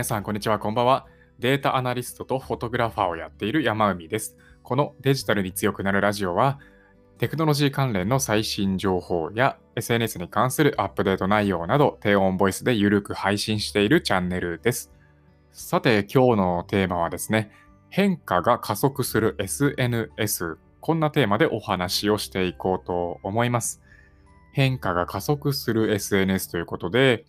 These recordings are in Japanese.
皆さん、こんにちは、こんばんは。データアナリストとフォトグラファーをやっている山海です。このデジタルに強くなるラジオは、テクノロジー関連の最新情報や SNS に関するアップデート内容など、低音ボイスでゆるく配信しているチャンネルです。さて、今日のテーマはですね、変化が加速する SNS。こんなテーマでお話をしていこうと思います。変化が加速する SNS ということで、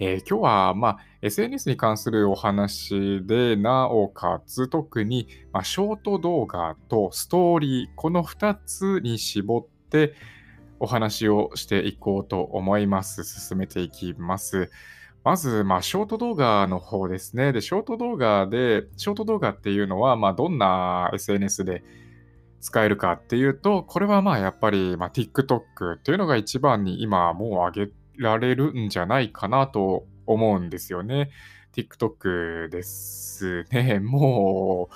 えー、今日は、まあ、SNS に関するお話で、なおかつ特に、まあ、ショート動画とストーリー、この2つに絞ってお話をしていこうと思います。進めていきます。まず、まあ、ショート動画の方ですね。で、ショート動画で、ショート動画っていうのは、まあ、どんな SNS で使えるかっていうと、これはまあ、やっぱり、まあ、TikTok っていうのが一番に今もう上げられるんじゃないかなと思うんですよね。TikTok ですね。もう、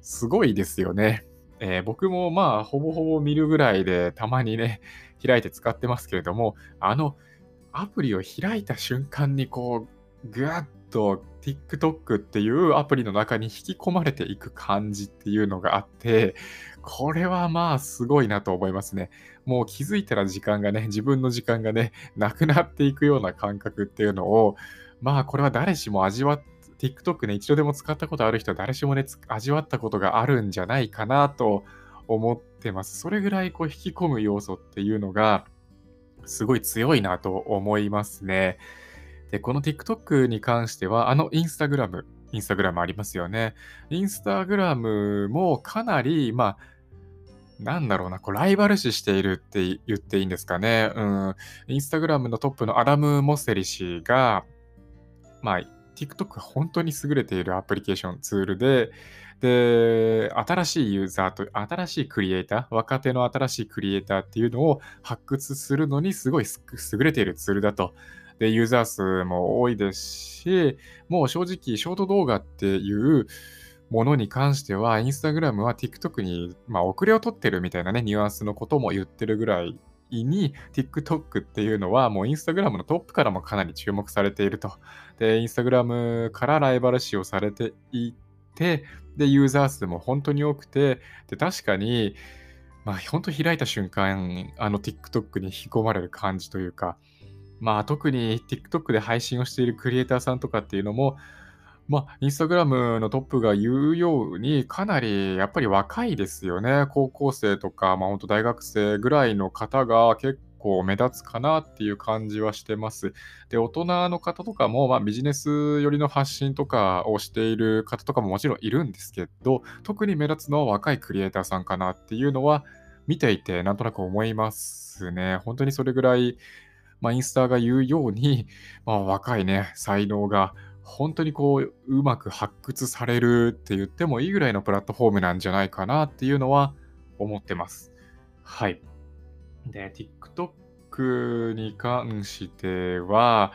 すごいですよね。えー、僕もまあ、ほぼほぼ見るぐらいで、たまにね、開いて使ってますけれども、あの、アプリを開いた瞬間にこう、ぐわっと TikTok っていうアプリの中に引き込まれていく感じっていうのがあって、これはまあすごいなと思いますね。もう気づいたら時間がね、自分の時間がね、なくなっていくような感覚っていうのを、まあこれは誰しも味わって TikTok ね、一度でも使ったことある人は誰しもね、味わったことがあるんじゃないかなと思ってます。それぐらいこう引き込む要素っていうのが、すごい強いなと思いますね。で、この TikTok に関しては、あのインスタグラム、インスタグラムありますよね。インスタグラムもかなり、まあ、なんだろうな、こうライバル視しているって言っていいんですかね。うん。インスタグラムのトップのアダム・モッセリ氏が、まあ、TikTok 本当に優れているアプリケーションツールで、で、新しいユーザーと、新しいクリエイター、若手の新しいクリエイターっていうのを発掘するのにすごい優れているツールだと。で、ユーザー数も多いですし、もう正直、ショート動画っていうものに関しては、インスタグラムは TikTok に、まあ、遅れを取ってるみたいなね、ニュアンスのことも言ってるぐらいに TikTok っていうのはもう Instagram のトップからもかなり注目されていると。で、Instagram からライバル視をされていて、で、ユーザー数も本当に多くて、で、確かに、まあ、本当開いた瞬間、あの TikTok に引き込まれる感じというか、まあ、特に TikTok で配信をしているクリエイターさんとかっていうのも、まあ、インスタグラムのトップが言うように、かなりやっぱり若いですよね。高校生とか、まあ、本当大学生ぐらいの方が結構目立つかなっていう感じはしてます。で、大人の方とかも、まあ、ビジネス寄りの発信とかをしている方とかももちろんいるんですけど、特に目立つのは若いクリエイターさんかなっていうのは、見ていてなんとなく思いますね。本当にそれぐらい、まあ、インスタが言うように、まあ、若いね、才能が本当にこう、うまく発掘されるって言ってもいいぐらいのプラットフォームなんじゃないかなっていうのは思ってます。はい。で、TikTok に関しては、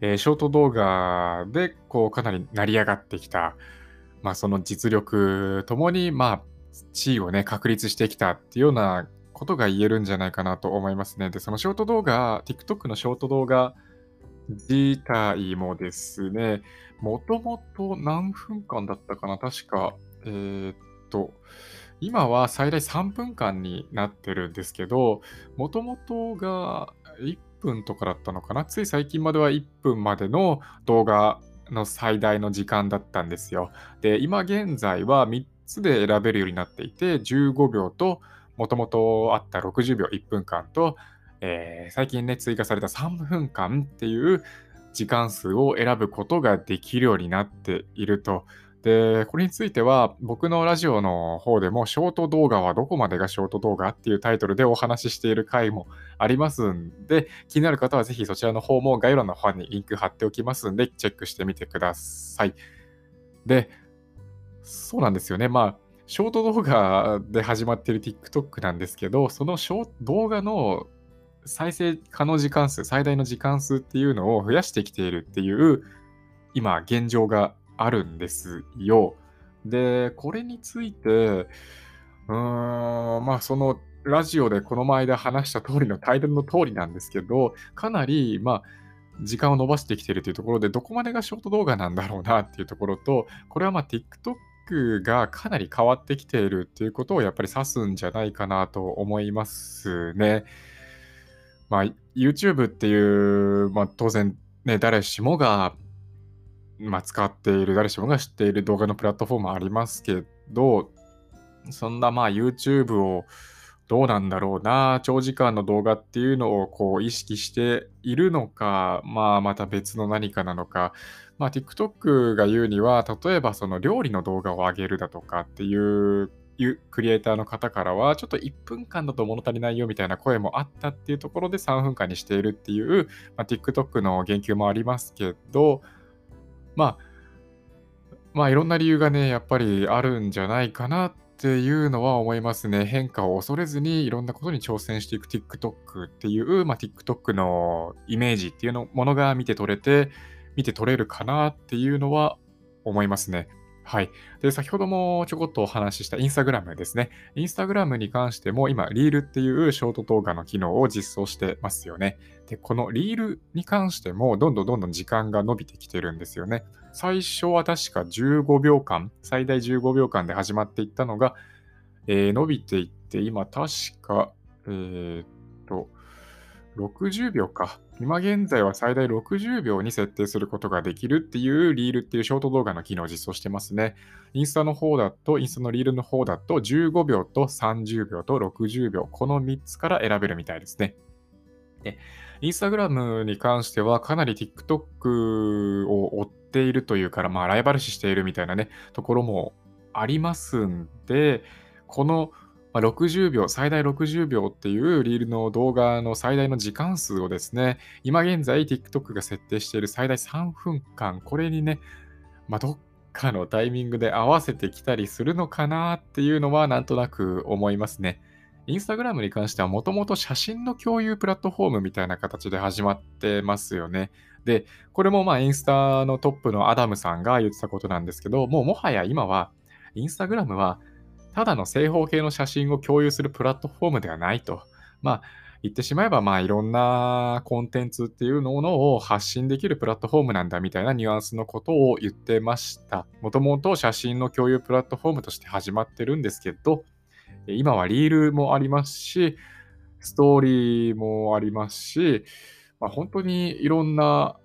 えー、ショート動画でこうかなり成り上がってきた、まあ、その実力ともに、まあ、地位をね、確立してきたっていうようなことが言えるんじゃないかなと思いますね。で、そのショート動画、TikTok のショート動画自体もですね、もともと何分間だったかな？確か、えー、っと、今は最大3分間になってるんですけど、もともとが1分とかだったのかな？つい最近までは1分までの動画の最大の時間だったんですよ。で、今現在は3つで選べるようになっていて、15秒と、もともとあった60秒1分間と、えー、最近ね、追加された3分間っていう時間数を選ぶことができるようになっていると。で、これについては僕のラジオの方でもショート動画はどこまでがショート動画っていうタイトルでお話ししている回もありますんで、気になる方はぜひそちらの方も概要欄の方にリンク貼っておきますんで、チェックしてみてください。で、そうなんですよね。まあ、ショート動画で始まっている TikTok なんですけど、その動画の再生可能時間数、最大の時間数っていうのを増やしてきているっていう、今、現状があるんですよ。で、これについて、うーん、まあ、その、ラジオでこの前で話した通りのタイトルの通りなんですけど、かなり、まあ、時間を伸ばしてきているというところで、どこまでがショート動画なんだろうなっていうところと、これはまあ TikTok がかなり変わってきているっていうことをやっぱり指すんじゃないかなと思いますね。まあ、YouTube っていう、まあ、当然ね、誰しもが、まあ、使っている、誰しもが知っている動画のプラットフォームありますけど、そんなまあ YouTube をどうなんだろうな、長時間の動画っていうのをこう意識しているのか、まあまた別の何かなのか、まあ TikTok が言うには、例えばその料理の動画を上げるだとかっていううクリエイターの方からは、ちょっと1分間だと物足りないよみたいな声もあったっていうところで3分間にしているっていう、まあ、TikTok の言及もありますけど、まあ、まあいろんな理由がね、やっぱりあるんじゃないかなっていうのは思いますね。変化を恐れずにいろんなことに挑戦していく TikTok っていう、まあ、TikTok のイメージっていうのものが見て取れて、見て取れるかなっていうのは思いますね。はい。で、先ほどもちょこっとお話ししたインスタグラムですね。インスタグラムに関しても今、リールっていうショート動画の機能を実装してますよね。で、このリールに関してもどんどんどんどん時間が伸びてきてるんですよね。最初は確か15秒間、最大15秒間で始まっていったのが、えー、伸びていって、今確か、えー、っと、60秒か。今現在は最大60秒に設定することができるっていうリールっていうショート動画の機能を実装してますね。インスタの方だと、インスタのリールの方だと15秒と30秒と60秒、この3つから選べるみたいですね。で、インスタグラムに関してはかなり TikTok を追っているというから、まあライバル視しているみたいなね、ところもありますんで、このま60秒、最大60秒っていうリールの動画の最大の時間数をですね、今現在 TikTok が設定している最大3分間、これにね、まあ、どっかのタイミングで合わせてきたりするのかなっていうのはなんとなく思いますね。インスタグラムに関してはもともと写真の共有プラットフォームみたいな形で始まってますよね。で、これもまあインスタのトップのアダムさんが言ってたことなんですけど、もうもはや今はインスタグラムはただの正方形の写真を共有するプラットフォームではないと。まあ、言ってしまえば、まあ、いろんなコンテンツっていうものを発信できるプラットフォームなんだみたいなニュアンスのことを言ってました。もともと写真の共有プラットフォームとして始まってるんですけど、今はリールもありますし、ストーリーもありますし、まあ、本当にいろんな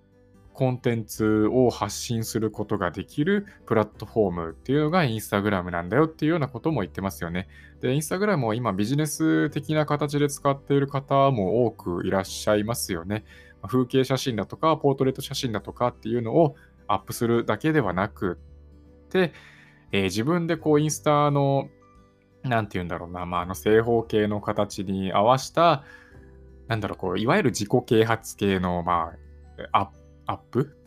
コンテンツを発信することができるプラットフォームっていうのがインスタグラムなんだよっていうようなことも言ってますよね。で、インスタグラムを今ビジネス的な形で使っている方も多くいらっしゃいますよね。風景写真だとか、ポートレート写真だとかっていうのをアップするだけではなくて、えー、自分でこうインスタの、なんて言うんだろうな、まあ、あの正方形の形に合わした、なんだろう、こう、いわゆる自己啓発系の、まあ、アップアップ？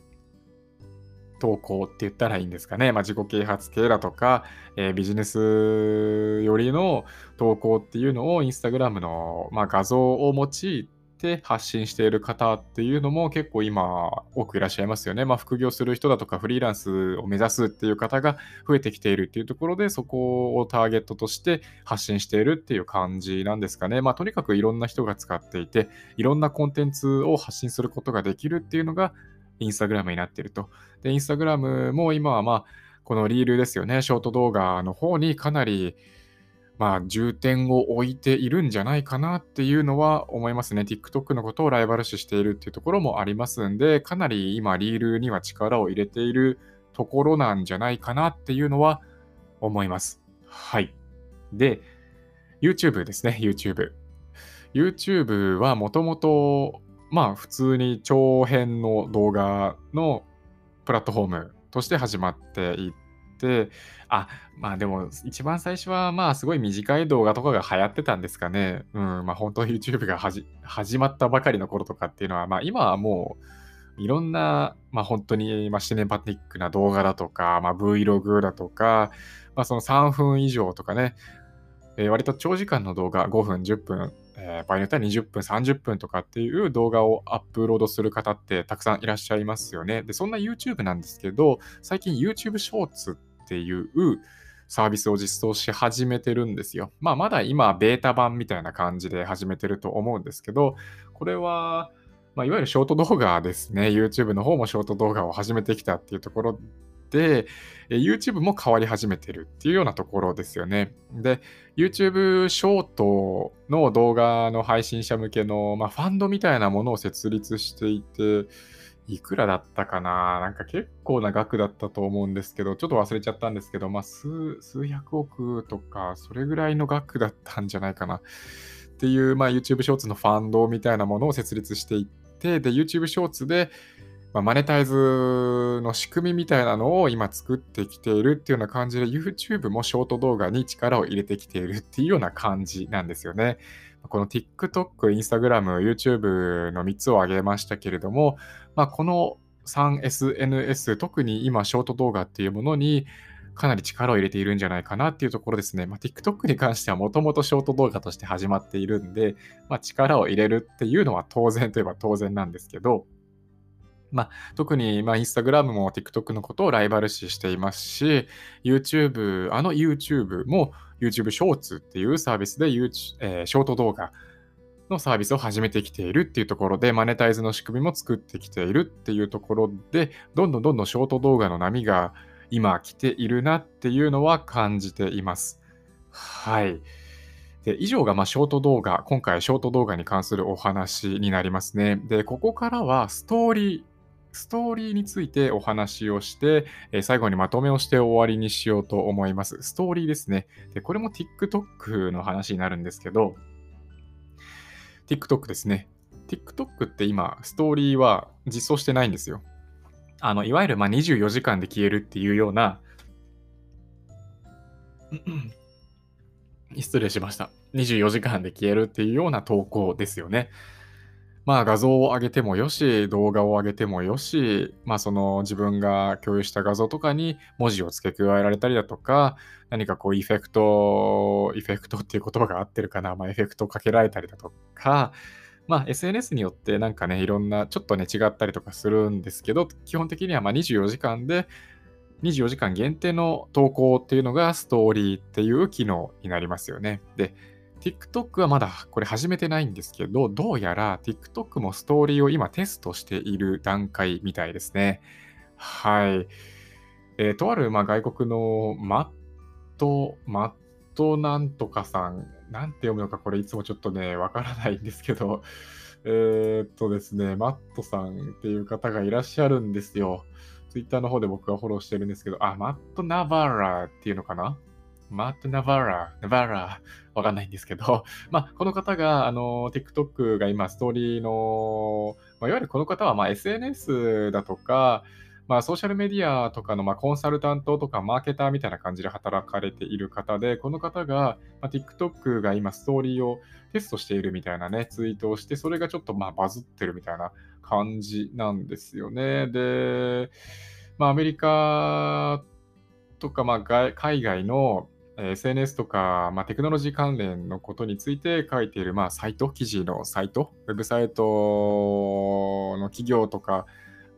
投稿って言ったらいいんですかね。まあ、自己啓発系だとか、えー、ビジネスよりの投稿っていうのをインスタグラムの、まあ、画像を用いて発信している方っていうのも結構今多くいらっしゃいますよね。まあ、副業する人だとかフリーランスを目指すっていう方が増えてきているっていうところでそこをターゲットとして発信しているっていう感じなんですかね。まあ、とにかくいろんな人が使っていていろんなコンテンツを発信することができるっていうのがインスタグラムになっていると。で、インスタグラムも今はまあ、このリールですよね、ショート動画の方にかなり、まあ、重点を置いているんじゃないかなっていうのは思いますね。TikTok のことをライバル視しているっていうところもありますんで、かなり今、リールには力を入れているところなんじゃないかなっていうのは思います。はい。で、YouTube ですね、YouTube。YouTube はもともとまあ普通に長編の動画のプラットフォームとして始まっていて、あ、まあでも一番最初はまあすごい短い動画とかが流行ってたんですかね。うん、まあ本当 YouTube が始まったばかりの頃とかっていうのは、まあ今はもういろんな、まあ本当に、まあ、シネパティックな動画だとか、まあ Vlog だとか、まあその3分以上とかね、えー、割と長時間の動画5分、10分、場合によっては20分、30分とかっていう動画をアップロードする方ってたくさんいらっしゃいますよね。で、そんな YouTube なんですけど、最近 YouTube ショーツっていうサービスを実装し始めてるんですよ。まあ、まだ今、ベータ版みたいな感じで始めてると思うんですけど、これは、まあ、いわゆるショート動画ですね。YouTube の方もショート動画を始めてきたっていうところで、YouTube も変わり始めてるっていうようなところですよね。で、YouTube ショートの動画の配信者向けの、まあ、ファンドみたいなものを設立していて、いくらだったかな？なんか結構な額だったと思うんですけど、ちょっと忘れちゃったんですけど、まあ数、数百億とか、それぐらいの額だったんじゃないかなっていう、まあ、YouTube ショーツのファンドみたいなものを設立していって、で、YouTube ショーツで、まあ、マネタイズの仕組みみたいなのを今作ってきているっていうような感じで YouTube もショート動画に力を入れてきているっていうような感じなんですよね。この TikTok、Instagram、YouTube の3つを挙げましたけれども、まあ、この 3SNS、特に今ショート動画っていうものにかなり力を入れているんじゃないかなっていうところですね。まあ、TikTok に関してはもともとショート動画として始まっているんで、まあ、力を入れるっていうのは当然といえば当然なんですけど、まあ、特に、まあ、インスタグラムも TikTok のことをライバル視していますし、YouTube、あの YouTube も YouTube ショーツっていうサービスで、えー、ショート動画のサービスを始めてきているっていうところで、マネタイズの仕組みも作ってきているっていうところで、どんどんどんどんショート動画の波が今来ているなっていうのは感じています。はい。で以上がまショート動画、今回ショート動画に関するお話になりますね。で、ここからはストーリー、ストーリーについてお話をして、え最後にまとめをして終わりにしようと思います。ストーリーですね。で、これも TikTok の話になるんですけど、TikTok ですね。TikTok って今、ストーリーは実装してないんですよ。あの、いわゆるま24時間で消えるっていうような、失礼しました。24時間で消えるっていうような投稿ですよね。まあ画像を上げてもよし、動画を上げてもよし、まあその自分が共有した画像とかに文字を付け加えられたりだとか、何かこうエフェクト、エフェクトっていう言葉が合ってるかな、まあエフェクトをかけられたりだとか、まあ SNS によってなんかね、いろんな、ちょっとね、違ったりとかするんですけど、基本的にはま24時間で、24時間限定の投稿っていうのがストーリーっていう機能になりますよね。で、TikTok はまだこれ始めてないんですけど、どうやら TikTok もストーリーを今テストしている段階みたいですね。はい。えー、とあるまあ外国のマット、マットなんとかさん、なんて読むのかこれいつもちょっとね、わからないんですけど、えー、っとですね、マットさんっていう方がいらっしゃるんですよ。Twitter の方で僕がフォローしてるんですけど、あ、マット・ナバラっていうのかな？マット・ナバラ、ナバラ、わかんないんですけど、まあ、この方が、あの、TikTok が今、ストーリーの、まあ、いわゆるこの方は、まあ、SNS だとか、まあ、ソーシャルメディアとかの、まあ、コンサルタントとかマーケターみたいな感じで働かれている方で、この方が、まあ、TikTok が今ストーリーをテストしているみたいなね、ツイートをして、それがちょっとまあバズってるみたいな感じなんですよね。で、まあ、アメリカとか、まあ、海外の SNS とか、まあ、テクノロジー関連のことについて書いている、まあ、サイト、記事のサイト、ウェブサイトの企業とか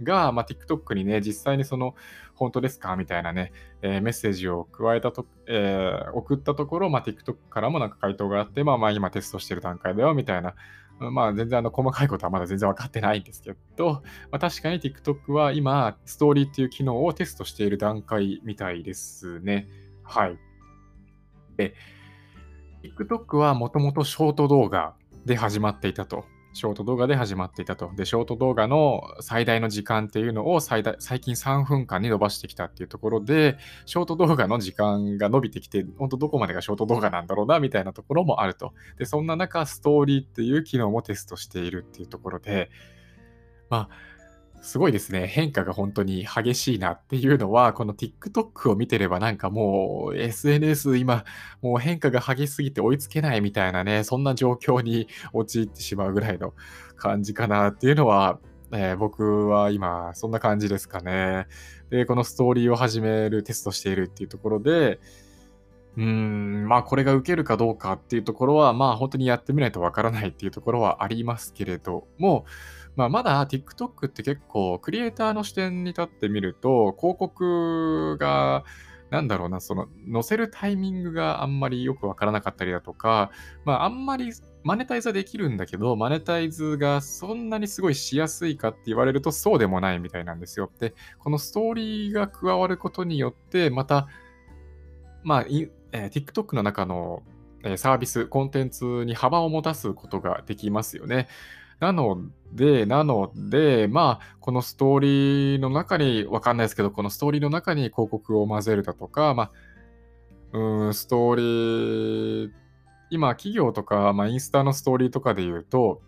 が、まあ、TikTok にね、実際にその、本当ですかみたいなね、えー、メッセージを加えたと、えー、送ったところ、まあ、TikTok からもなんか回答があって、まあ、まあ、今テストしてる段階だよ、みたいな。まあ、全然あの、細かいことはまだ全然分かってないんですけど、まあ、確かに TikTok は今、ストーリーっていう機能をテストしている段階みたいですね。はい。で、TikTok はもともとショート動画で始まっていたと。ショート動画で始まっていたと。で、ショート動画の最大の時間っていうのを最大最近3分間に伸ばしてきたっていうところで、ショート動画の時間が伸びてきて、本当どこまでがショート動画なんだろうな、みたいなところもあると。で、そんな中、ストーリーっていう機能もテストしているっていうところで、まあ、すごいですね。変化が本当に激しいなっていうのは、この TikTok を見てればなんかもう SNS 今もう変化が激しすぎて追いつけないみたいなね、そんな状況に陥ってしまうぐらいの感じかなっていうのは、えー、僕は今そんな感じですかね。で、このストーリーを始めるテストしているっていうところで、うーん、まあこれが受けるかどうかっていうところは、まあ本当にやってみないとわからないっていうところはありますけれども、まあ、まだ TikTok って結構クリエイターの視点に立ってみると広告がなんだろうな、その、載せるタイミングがあんまりよくわからなかったりだとか、まあ、あんまりマネタイズはできるんだけど、マネタイズがそんなにすごいしやすいかって言われるとそうでもないみたいなんですよ。で、このストーリーが加わることによって、また、まあ、えー、TikTok の中の、サービス、コンテンツに幅を持たすことができますよね。なので、なので、まあ、このストーリーの中に、わかんないですけど、このストーリーの中に広告を混ぜるだとか、まあ、うん、ストーリー、今、企業とか、まあ、インスタのストーリーとかで言うと、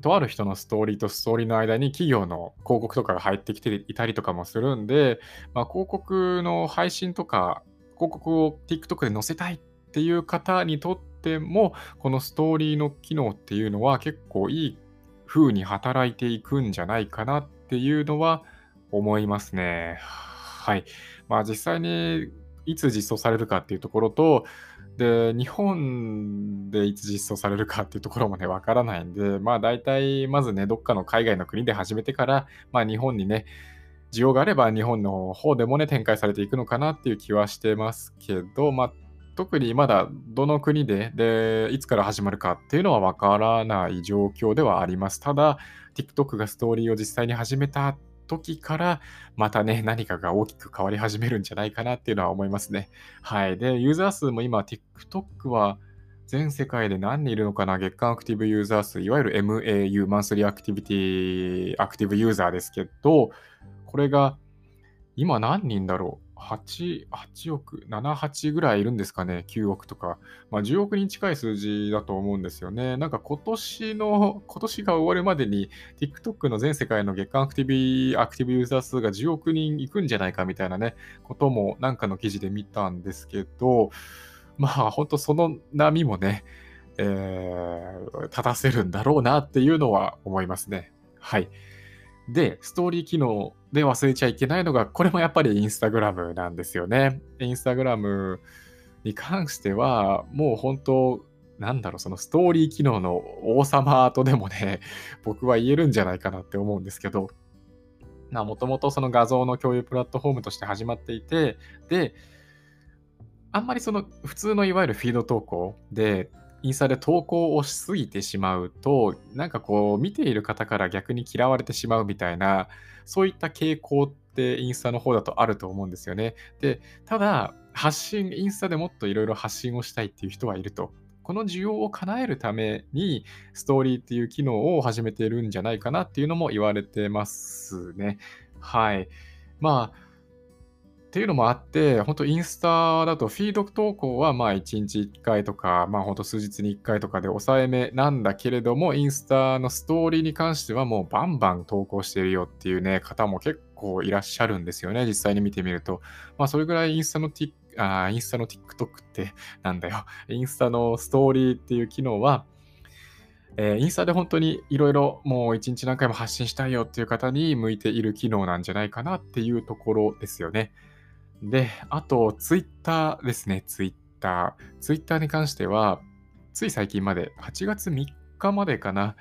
とある人のストーリーとストーリーの間に企業の広告とかが入ってきていたりとかもするんで、まあ、広告の配信とか、広告を TikTok で載せたいっていう方にとっても、このストーリーの機能っていうのは結構いい風に働いていくんじゃないかなっていうのは思いますね。はい。まあ実際にいつ実装されるかっていうところと、で、日本でいつ実装されるかっていうところもね、わからないんで、まあ大体、まずね、どっかの海外の国で始めてから、まあ日本にね、需要があれば日本の方でもね、展開されていくのかなっていう気はしてますけど、まあ特にまだどの国で、で、いつから始まるかっていうのはわからない状況ではあります。ただ、TikTok がストーリーを実際に始めた時から、またね、何かが大きく変わり始めるんじゃないかなっていうのは思いますね。はい。で、ユーザー数も今、TikTok は全世界で何人いるのかな？月間アクティブユーザー数、いわゆる MAU、マンスリーアクティビティ、アクティブユーザーですけど、これが今何人だろう？8、8億、7、8ぐらいいるんですかね、9億とか。まあ、10億人近い数字だと思うんですよね。なんか今年の、今年が終わるまでに TikTok の全世界の月間アクティブ、アクティブユーザー数が10億人いくんじゃないかみたいなね、こともなんかの記事で見たんですけど、まあ本当その波もね、えー、立たせるんだろうなっていうのは思いますね。はい。で、ストーリー機能で忘れちゃいけないのが、これもやっぱりインスタグラムなんですよね。インスタグラムに関しては、もう本当、なんだろう、そのストーリー機能の王様とでもね、僕は言えるんじゃないかなって思うんですけど、もともとその画像の共有プラットフォームとして始まっていて、で、あんまりその普通のいわゆるフィード投稿で、インスタで投稿をしすぎてしまうと、なんかこう、見ている方から逆に嫌われてしまうみたいな、そういった傾向ってインスタの方だとあると思うんですよね。で、ただ、発信、インスタでもっといろいろ発信をしたいっていう人はいると。この需要を叶えるために、ストーリーっていう機能を始めてるんじゃないかなっていうのも言われてますね。はい。まあ、っていうのもあって、本当インスタだとフィード投稿はまあ1日1回とか、まあ本当数日に1回とかで抑えめなんだけれども、インスタのストーリーに関してはもうバンバン投稿してるよっていうね、方も結構いらっしゃるんですよね、実際に見てみると。まあそれぐらいインスタの Tik あインスタの TikTok ってなんだよ。インスタのストーリーっていう機能は、えー、インスタで本当にいろいろもう一日何回も発信したいよっていう方に向いている機能なんじゃないかなっていうところですよね。で、あと、ツイッターですね、ツイッター。ツイッターに関しては、つい最近まで、8月3日までかな、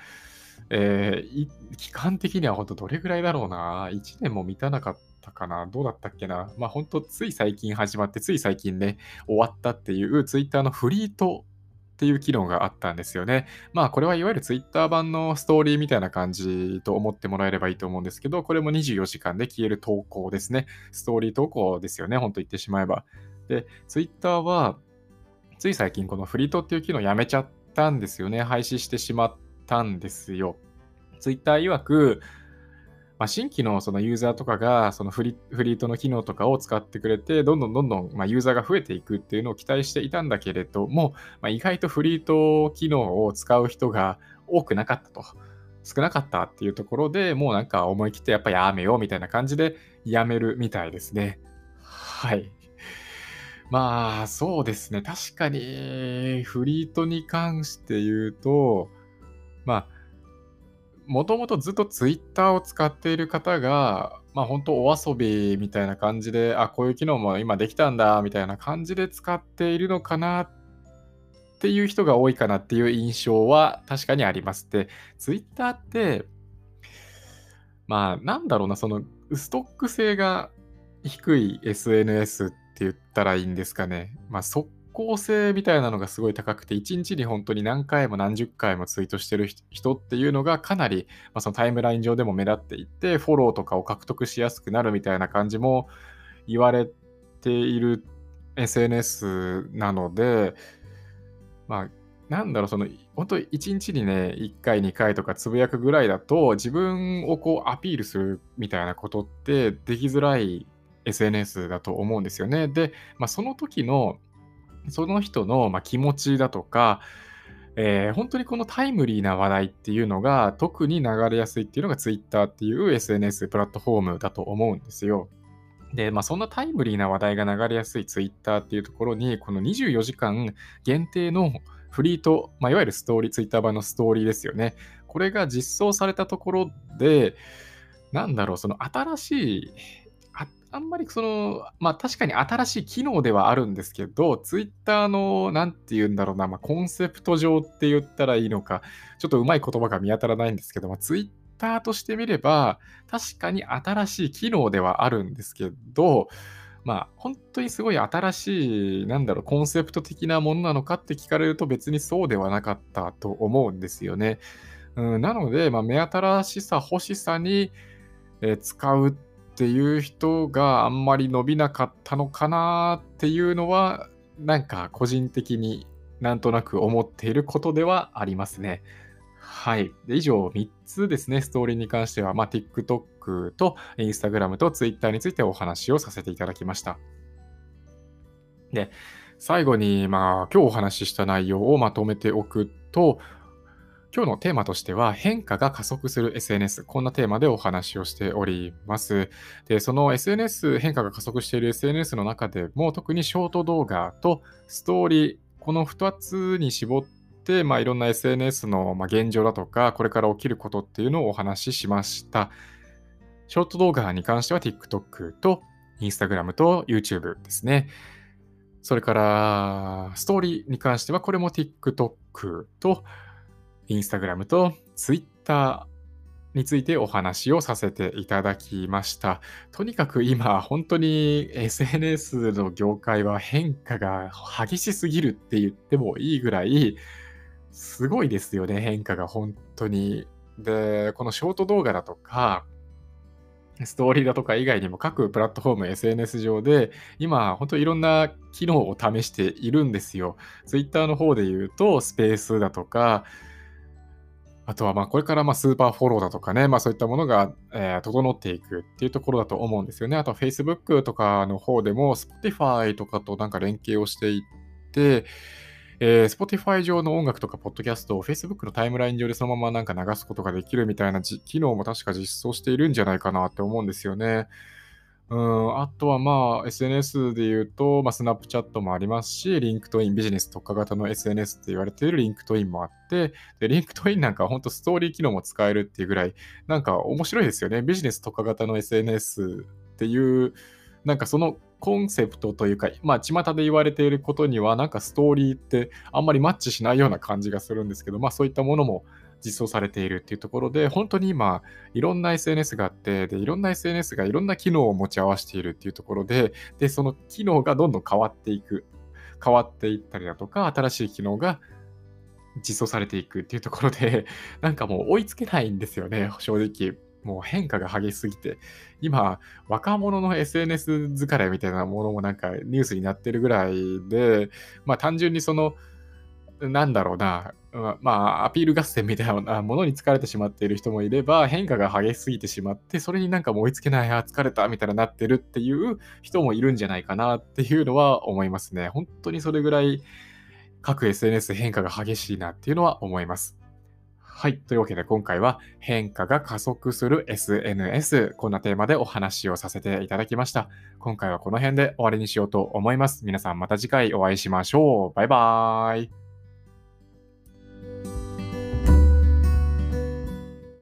えー、期間的には本当どれぐらいだろうな、1年も満たなかったかな、どうだったっけな、まあ本当つい最近始まって、つい最近ね、終わったっていうツイッターのフリートっていう機能があったんですよね。まあこれはいわゆる Twitter 版のストーリーみたいな感じと思ってもらえればいいと思うんですけど、これも24時間で消える投稿ですね。ストーリー投稿ですよね、ほんと言ってしまえば。で、Twitter はつい最近このフリートっていう機能やめちゃったんですよね。廃止してしまったんですよ。Twitter 曰く、まあ、新規のそのユーザーとかがそのフリフリートの機能とかを使ってくれて、どんどんどんどんまユーザーが増えていくっていうのを期待していたんだけれども、まあ、意外とフリート機能を使う人が多くなかったと。少なかったっていうところでもうなんか思い切ってやっぱやめようみたいな感じでやめるみたいですね。はい。まあそうですね。確かにフリートに関して言うと、まあもともとずっとツイッターを使っている方が、まあ本当お遊びみたいな感じで、あ、こういう機能も今できたんだ、みたいな感じで使っているのかなっていう人が多いかなっていう印象は確かにあります。で、ツイッターって、まあなんだろうな、そのストック性が低い SNS って言ったらいいんですかね。まあ、速攻性みたいなのがすごい高くて、1日に本当に何回も何十回もツイートしてる人っていうのがかなり、まあ、そのタイムライン上でも目立っていて、フォローとかを獲得しやすくなるみたいな感じも言われている SNS なので、まあ、なんだろう、その、本当1日にね、1回、2回とかつぶやくぐらいだと、自分をこうアピールするみたいなことってできづらい SNS だと思うんですよね。で、まあ、その時の、その人のま気持ちだとか、えー、本当にこのタイムリーな話題っていうのが特に流れやすいっていうのが Twitter っていう SNS プラットフォームだと思うんですよ。で、まあ、そんなタイムリーな話題が流れやすい Twitter っていうところに、この24時間限定のフリート、まあ、いわゆるストーリー、Twitter 版のストーリーですよね。これが実装されたところで、なんだろう、その新しいあんまりその、まあ確かに新しい機能ではあるんですけど、ツイッターの、なんて言うんだろうな、まあ、コンセプト上って言ったらいいのか、ちょっとうまい言葉が見当たらないんですけど、まあ、ツイッターとしてみれば、確かに新しい機能ではあるんですけど、まあ本当にすごい新しい、なんだろう、コンセプト的なものなのかって聞かれると別にそうではなかったと思うんですよね。うん、なので、まあ、目新しさ、欲しさに、え使うってていう人があんまり伸びなかったのかなっていうのは、なんか個人的になんとなく思っていることではありますね。はい。で以上3つですね、ストーリーに関しては、まあ、TikTok と Instagram と Twitter についてお話をさせていただきました。で、最後に、まあ、今日お話しした内容をまとめておくと、今日のテーマとしては変化が加速する SNS。こんなテーマでお話をしております。で、その SNS、変化が加速している SNS の中でも特にショート動画とストーリー、この2つに絞って、まあ、いろんな SNS の現状だとか、これから起きることっていうのをお話ししました。ショート動画に関しては TikTok と Instagram と YouTube ですね。それから、ストーリーに関してはこれも TikTok とインスタグラムとツイッターについてお話をさせていただきました。とにかく今、本当に SNS の業界は変化が激しすぎるって言ってもいいぐらい、すごいですよね、変化が本当に。で、このショート動画だとか、ストーリーだとか以外にも各プラットフォーム、SNS 上で今、本当いろんな機能を試しているんですよ。Twitter の方で言うと、スペースだとか、あとはまあこれからまあスーパーフォローだとかね、まあそういったものが、え、整っていくっていうところだと思うんですよね。あと Facebook とかの方でも Spotify とかとなんか連携をしていって、えー、Spotify 上の音楽とかポッドキャストを Facebook のタイムライン上でそのままなんか流すことができるみたいな機能も確か実装しているんじゃないかなって思うんですよね。うん、あとはまあ SNS で言うと、まあ、スナップチャットもありますし、リンクトインビジネス特化型の SNS って言われているリンクトインもあって、でリンクトインなんか本当ストーリー機能も使えるっていうぐらい、なんか面白いですよね。ビジネス特化型の SNS っていう、なんかそのコンセプトというか、まあ、巷で言われていることには、なんかストーリーってあんまりマッチしないような感じがするんですけど、まあそういったものも実装されているっていうところで、本当に今、いろんな SNS があって、で、いろんな SNS がいろんな機能を持ち合わせているっていうところで、で、その機能がどんどん変わっていく、変わっていったりだとか、新しい機能が実装されていくっていうところで、なんかもう追いつけないんですよね、正直。もう変化が激しすぎて、今、若者の SNS 疲れみたいなものもなんかニュースになってるぐらいで、まあ単純にその、なんだろうな、まあ、アピール合戦みたいなものに疲れてしまっている人もいれば、変化が激しすぎてしまって、それになんかもう追いつけない、あ、疲れたみたいななってるっていう人もいるんじゃないかなっていうのは思いますね。本当にそれぐらい各 SNS 変化が激しいなっていうのは思います。はい。というわけで今回は変化が加速する SNS。こんなテーマでお話をさせていただきました。今回はこの辺で終わりにしようと思います。皆さんまた次回お会いしましょう。バイバーイ。